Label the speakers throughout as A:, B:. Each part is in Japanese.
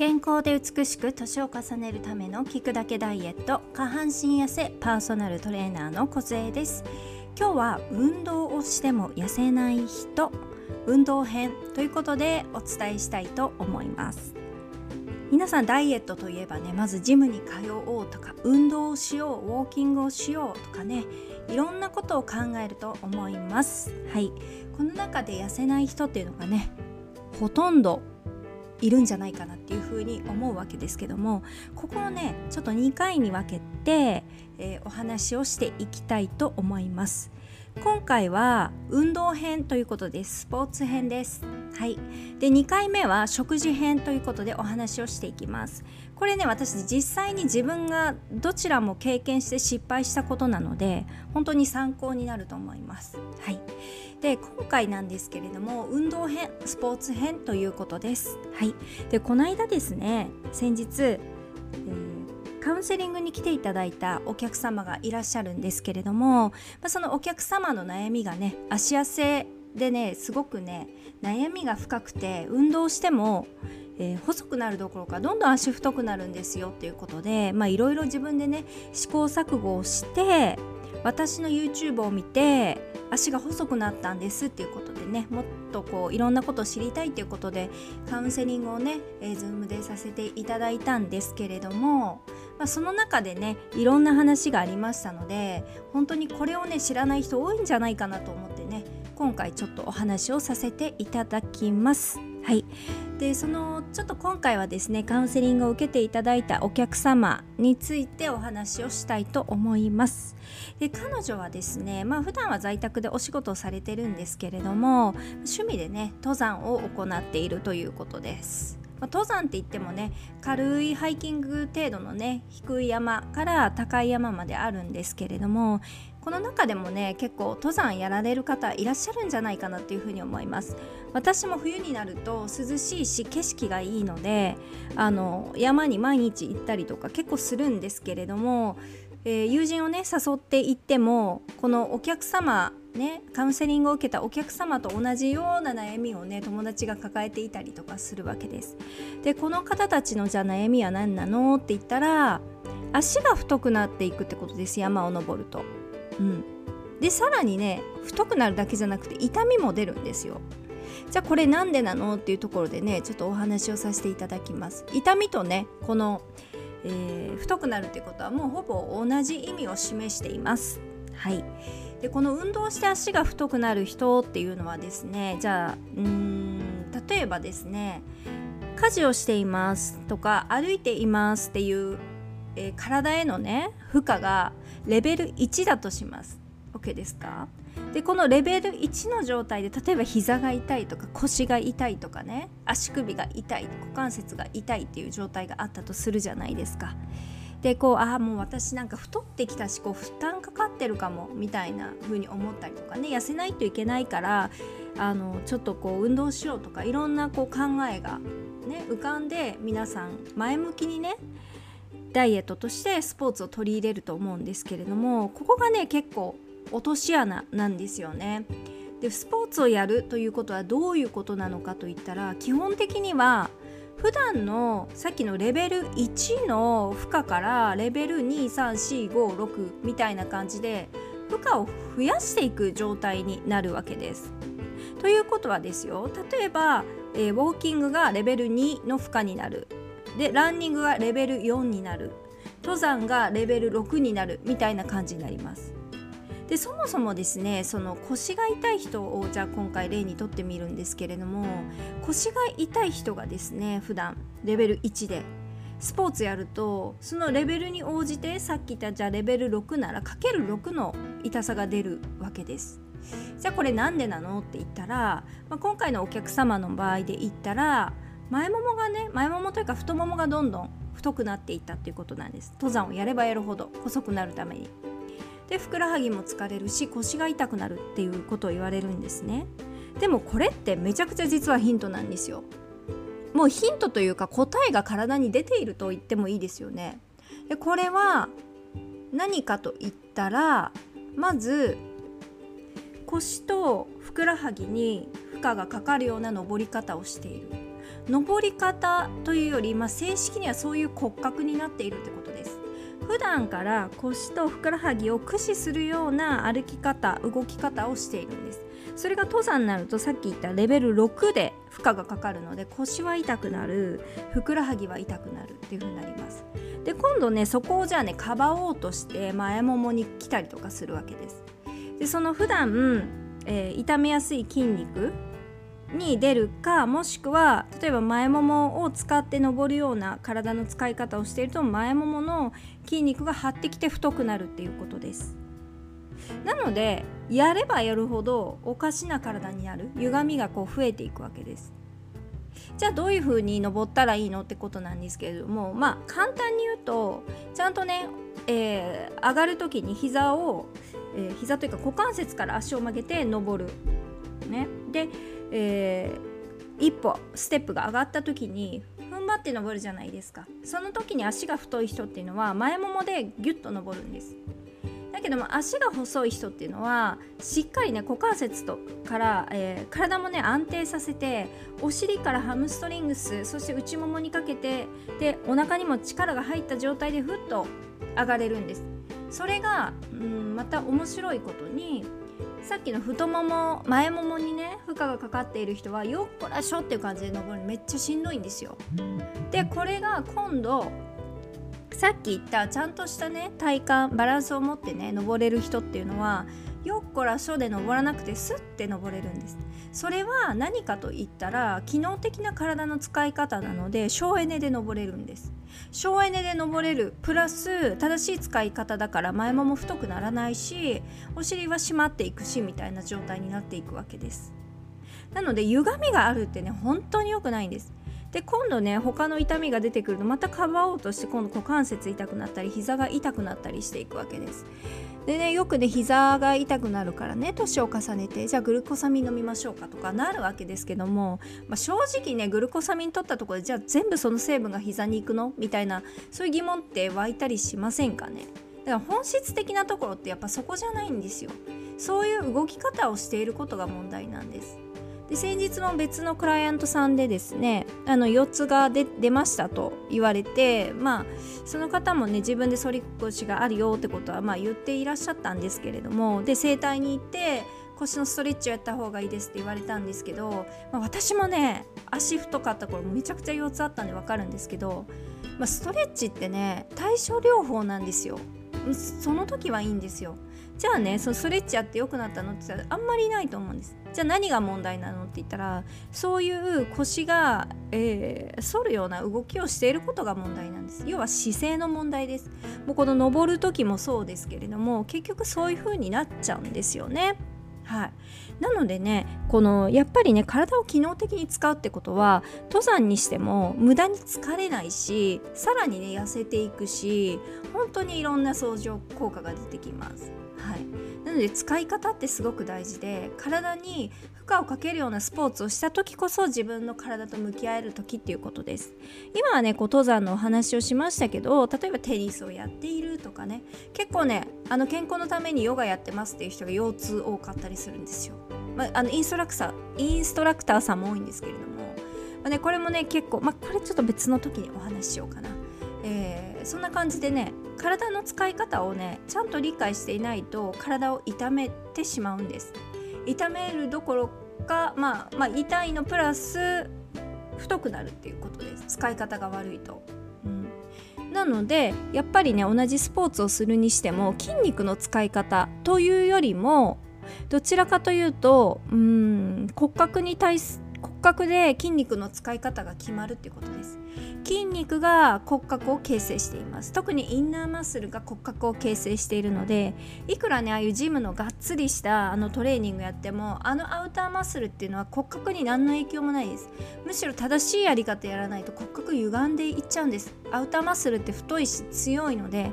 A: 健康で美しく年を重ねるための聞くだけダイエット下半身痩せパーソナルトレーナーの小杖です。今日は運動をしても痩せない人運動編ということでお伝えしたいと思います。皆さんダイエットといえばねまずジムに通おうとか運動をしようウォーキングをしようとかねいろんなことを考えると思います。はい。この中で痩せない人っていうのがねほとんどいるんじゃないかなっていうふうに思うわけですけどもここをねちょっと2回に分けて、えー、お話をしていきたいと思います。今回は運動編ということです。スポーツ編です。はい。で2回目は食事編ということでお話をしていきます。これね私実際に自分がどちらも経験して失敗したことなので本当に参考になると思います。はい。で今回なんですけれども運動編スポーツ編ということです。はい。でこの間ですね先日、えーカウンセリングに来ていただいたお客様がいらっしゃるんですけれども、まあ、そのお客様の悩みがね足痩せでねすごくね悩みが深くて運動しても、えー、細くなるどころかどんどん足太くなるんですよっていうことでいろいろ自分でね試行錯誤をして私の YouTube を見て足が細くなったんですっていうことでねもっとこういろんなことを知りたいっていうことでカウンセリングをね、えー、Zoom でさせていただいたんですけれどもまあ、その中でねいろんな話がありましたので本当にこれをね知らない人多いんじゃないかなと思ってね今回ちょっとお話をさせていただきます。はいでそのちょっと今回はですねカウンセリングを受けていただいたお客様についてお話をしたいと思います。で彼女はですねまあ普段は在宅でお仕事をされてるんですけれども趣味でね登山を行っているということです。まあ、登山って言ってもね軽いハイキング程度のね低い山から高い山まであるんですけれどもこの中でもね結構登山やられる方いらっしゃるんじゃないかなっていうふうに思います。私も冬になると涼しいし景色がいいのであの山に毎日行ったりとか結構するんですけれども、えー、友人をね誘って行ってもこのお客様ね、カウンセリングを受けたお客様と同じような悩みをね友達が抱えていたりとかするわけです。でこの方たちのじゃあ悩みは何なのって言ったら足が太くなっていくってことです山を登ると。うん、でさらにね太くなるだけじゃなくて痛みも出るんですよ。じゃあこれなんでなのっていうところでねちょっとお話をさせていただきます。痛みとねこの、えー、太くなるってことはもうほぼ同じ意味を示しています。はいでこの運動して足が太くなる人っていうのはですねじゃあうん例えばですね家事をしていますとか歩いていますっていう、えー、体へのね負荷がレベル1だとします OK ですか？でこのレベル1の状態で例えば膝が痛いとか腰が痛いとかね足首が痛い股関節が痛いっていう状態があったとするじゃないですか。でこうああもう私なんか太ってきたしこう負担かかってるかもみたいな風に思ったりとかね痩せないといけないからあのちょっとこう運動しようとかいろんなこう考えが、ね、浮かんで皆さん前向きにねダイエットとしてスポーツを取り入れると思うんですけれどもここがね結構落とし穴なんですよね。でスポーツをやるということはどういうことなのかといったら基本的には普段のさっきのレベル1の負荷からレベル23456みたいな感じで負荷を増やしていく状態になるわけです。ということはですよ例えば、えー、ウォーキングがレベル2の負荷になるでランニングがレベル4になる登山がレベル6になるみたいな感じになります。でそもそもですねその腰が痛い人をじゃあ今回例にとってみるんですけれども腰が痛い人がですね普段レベル1でスポーツやるとそのレベルに応じてさっき言ったじゃあレベル6ならかける6の痛さが出るわけです。じゃあこれなんでなのって言ったら、まあ、今回のお客様の場合で言ったら前ももがね前ももというか太ももがどんどん太くなっていったっていうことなんです。登山をやればやるほど細くなるためにでふくらはぎも疲れるし腰が痛くなるっていうことを言われるんですね。でもこれってめちゃくちゃ実はヒントなんですよ。もうヒントというか答えが体に出ていると言ってもいいですよね。でこれは何かと言ったらまず腰とふくらはぎに負荷がかかるような登り方をしている。登り方というより、まあ、正式にはそういう骨格になっているってこと普段から腰とふくらはぎを駆使するような歩き方動き方をしているんです。それが登山になるとさっき言ったレベル6で負荷がかかるので腰は痛くなるふくらはぎは痛くなるっていう風になります。で今度ねそこをじゃあねかばおうとして前ももに来たりとかするわけです。でその普段、えー、痛めやすい筋肉に出るかもしくは例えば前ももを使って登るような体の使い方をしていると前ももの筋肉が張ってきて太くなるっていうことです。なのでやればやるほどおかしな体になる歪みがこう増えていくわけです。じゃあどういう風に登ったらいいのってことなんですけれどもまあ簡単に言うとちゃんとね、えー、上がる時に膝を、えー、膝というか股関節から足を曲げて登る。ね。でえー、一歩ステップが上がった時に踏ん張って登るじゃないですか。その時に足が太い人っていうのは前ももでギュッと登るんです。だけども足が細い人っていうのはしっかりね股関節とから、えー、体もね安定させてお尻からハムストリングスそして内ももにかけてでお腹にも力が入った状態でふっと上がれるんです。それが、うん、また面白いことにさっきの太もも前ももにね負荷がかかっている人はよっこらしょっていう感じで登るのめっちゃしんどいんですよ。でこれが今度さっき言ったちゃんとしたね体幹バランスを持ってね登れる人っていうのはよっこらしょで登らなくてスッて登れるんですそれは何かと言ったら機能的な体の使い方なので省エネで登れるんです省エネで登れるプラス正しい使い方だから前もも太くならないしお尻は締まっていくしみたいな状態になっていくわけです。なので歪みがあるってね本当に良くないんです。で今度ね他の痛みが出てくるとまたかばおうとして今度股関節痛くなったり膝が痛くなったりしていくわけです。でねよくね膝が痛くなるからね年を重ねてじゃあグルコサミン飲みましょうかとかなるわけですけども、まあ、正直ねグルコサミン取ったところでじゃあ全部その成分が膝に行くの？みたいなそういう疑問って湧いたりしませんかね？だから本質的なところってやっぱそこじゃないんですよ。そういう動き方をしていることが問題なんです。で先日も別のクライアントさんでですねあの4つが出ましたと言われてまあその方もね自分で反り腰があるよってことはまあ言っていらっしゃったんですけれどもで整体に行って腰のストレッチをやった方がいいですって言われたんですけど、まあ、私もね足太かった頃めちゃくちゃ腰痛あったんで分かるんですけど、まあ、ストレッチってね対症療法なんですよ。その時はいいんですよ。じゃあねそのストレッチやって良くなったのって言ったらあんまりいないと思うんです。じゃあ何が問題なのって言ったらそういう腰が、えー、反るような動きをしていることが問題なんです。要は姿勢の問題です。もうこの登る時もそうですけれども結局そういう風になっちゃうんですよね。はい、なのでねこのやっぱりね体を機能的に使うってことは登山にしても無駄に疲れないしさらにね痩せていくし本当にいろんな相乗効果が出てきます。はい、なので使い方ってすごく大事で体に負荷をかけるようなスポーツをした時こそ自分の体と向き合える時っていうことです。今はねこう登山のお話をしましたけど例えばテニスをやっているとかね結構ねあの健康のためにヨガやってますっていう人が腰痛多かったりするんですよ、まあ、あのインストラクターインストラクターさんも多いんですけれども、まあね、これもね結構、まあ、これちょっと別の時にお話ししようかな、えー、そんな感じでね体の使い方をねちゃんと理解していないと体を痛めてしまうんです。痛めるどころか、まあ、まあ痛いのプラス太くなるっていうことです。使い方が悪いと、うん、なのでやっぱりね同じスポーツをするにしても筋肉の使い方というよりもどちらかというとうん骨格に対す骨格で筋肉の使い方が決まるっていうことです。筋肉が骨格を形成しています。特にインナーマッスルが骨格を形成しているのでいくらねああいうジムのがっつりしたあのトレーニングやってもあのアウターマッスルっていうのは骨格に何の影響もないです。むしろ正しいやり方やらないと骨格歪んでいっちゃうんです。アウターマッスルって太いし強いので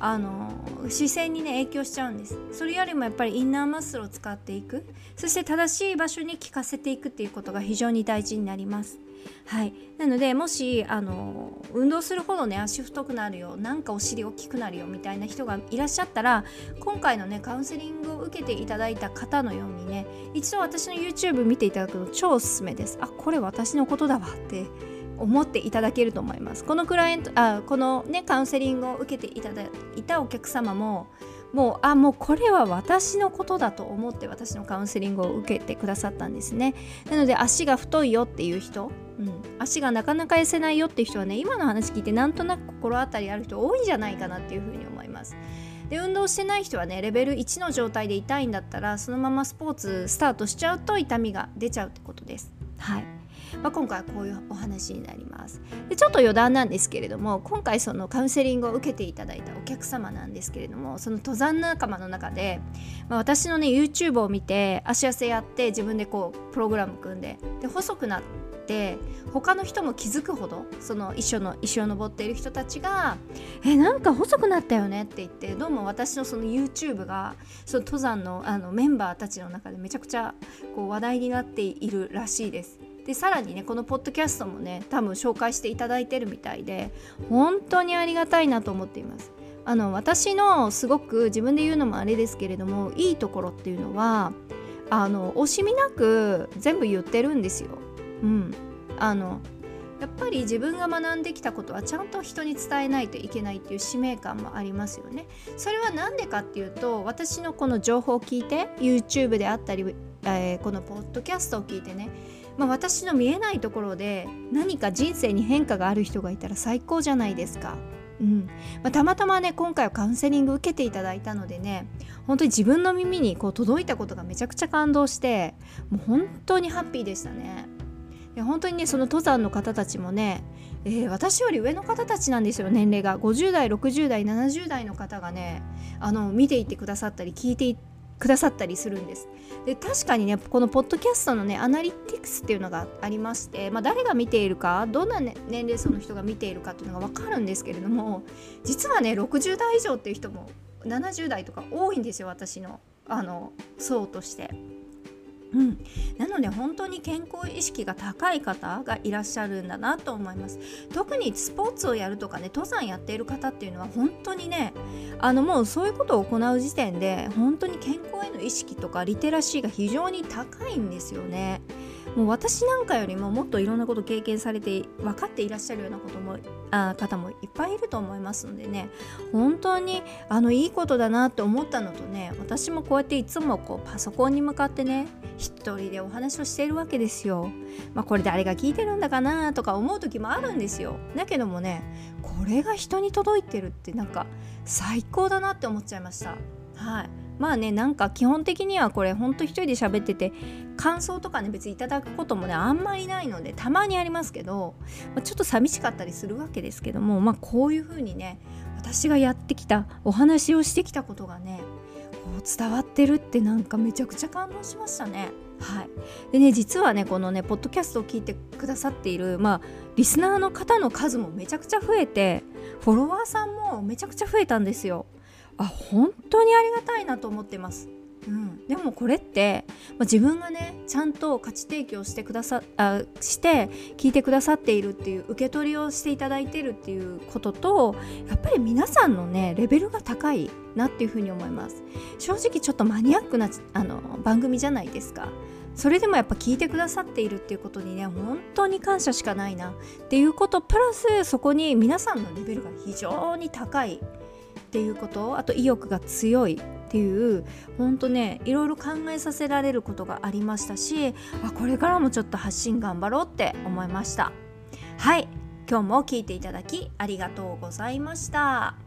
A: あの視線にね影響しちゃうんです。それよりもやっぱりインナーマッスルを使っていく。そして正しい場所に効かせていくっていうことが非常に大事になります。はい、なのでもしあの運動するほどね足太くなるよなんかお尻大きくなるよみたいな人がいらっしゃったら今回のねカウンセリングを受けていただいた方のようにね一度私の YouTube 見ていただくの超おすすめです。あこれ私のことだわって思っていただけると思います。このクライアントあこのねカウンセリングを受けていただいたお客様ももうあもうこれは私のことだと思って私のカウンセリングを受けてくださったんですね。なので足が太いよっていう人、うん、足がなかなか痩せないよっていう人はね今の話聞いてなんとなく心当たりある人多いんじゃないかなっていうふうに思います。で運動してない人はねレベル1の状態で痛いんだったらそのままスポーツスタートしちゃうと痛みが出ちゃうってことです。はい。まあ、今回はこういうお話になりますでちょっと余談なんですけれども今回そのカウンセリングを受けていただいたお客様なんですけれどもその登山仲間の中で、まあ、私のね YouTube を見て足痩せやって自分でこうプログラム組んでで細くなって他の人も気づくほどその一緒の石を登っている人たちが「えなんか細くなったよね」って言ってどうも私のその YouTube がその登山のあのメンバーたちの中でめちゃくちゃこう話題になっているらしいです。でさらにねこのポッドキャストもね多分紹介していただいてるみたいで本当にありがたいなと思っています。あの私のすごく自分で言うのもあれですけれどもいいところっていうのはあの惜しみなく全部言ってるんですよ。うん、あのやっぱり自分が学んできたことはちゃんと人に伝えないといけないっていう使命感もありますよね。それは何でかっていうと私のこの情報を聞いて YouTube であったり、えー、このポッドキャストを聞いてねまあ、私の見えないところで何か人生に変化がある人がいたら最高じゃないですか。うんまあ、たまたまね今回はカウンセリング受けていただいたのでね本当に自分の耳にこう届いたことがめちゃくちゃ感動してもう本当にハッピーでしたね。本当にねその登山の方たちもね、えー、私より上の方たちなんですよ年齢が50代60代70代の方がねあの見ていてくださったり聞いてくださったりするんです。で確かにねこのポッドキャストのねアナリティクスっていうのがありまして、まあ、誰が見ているかどんな、ね、年齢層の人が見ているかっていうのが分かるんですけれども実はね60代以上っていう人も70代とか多いんですよ私のあの層として。うん、なので本当に健康意識が高い方がいらっしゃるんだなと思います。特にスポーツをやるとかね登山やっている方っていうのは本当にねあのもうそういうことを行う時点で本当に健康への意識とかリテラシーが非常に高いんですよね。もう私なんかよりももっといろんなこと経験されて分かっていらっしゃるようなこともあ方もいっぱいいると思いますのでね本当にあのいいことだなって思ったのとね私もこうやっていつもこうパソコンに向かってね一人でお話をしているわけですよ。まあこれ誰が聞いてるんだかなとか思う時もあるんですよ。だけどもねこれが人に届いてるってなんか最高だなって思っちゃいました。はいまあねなんか基本的にはこれほんと一人で喋ってて感想とかね別にいただくこともねあんまりないのでたまにありますけど、まあ、ちょっと寂しかったりするわけですけどもまあこういう風にね私がやってきたお話をしてきたことがねこう伝わってるってなんかめちゃくちゃ感動しましたね。はい、でね実はねこのねポッドキャストを聞いてくださっているまあリスナーの方の数もめちゃくちゃ増えてフォロワーさんもめちゃくちゃ増えたんですよ。あ本当にありがたいなと思ってます。うん、でもこれって、まあ、自分がねちゃんと価値提供してくださあして聞いてくださっているっていう受け取りをしていただいてるっていうこととやっぱり皆さんのねレベルが高いなっていうふうに思います。正直ちょっとマニアックなあの番組じゃないですか。それでもやっぱ聞いてくださっているっていうことにね本当に感謝しかないなっていうことプラスそこに皆さんのレベルが非常に高い。っていうことあと意欲が強いっていう本当ねいろいろ考えさせられることがありましたしあこれからもちょっと発信頑張ろうって思いましたはい今日も聞いていただきありがとうございました。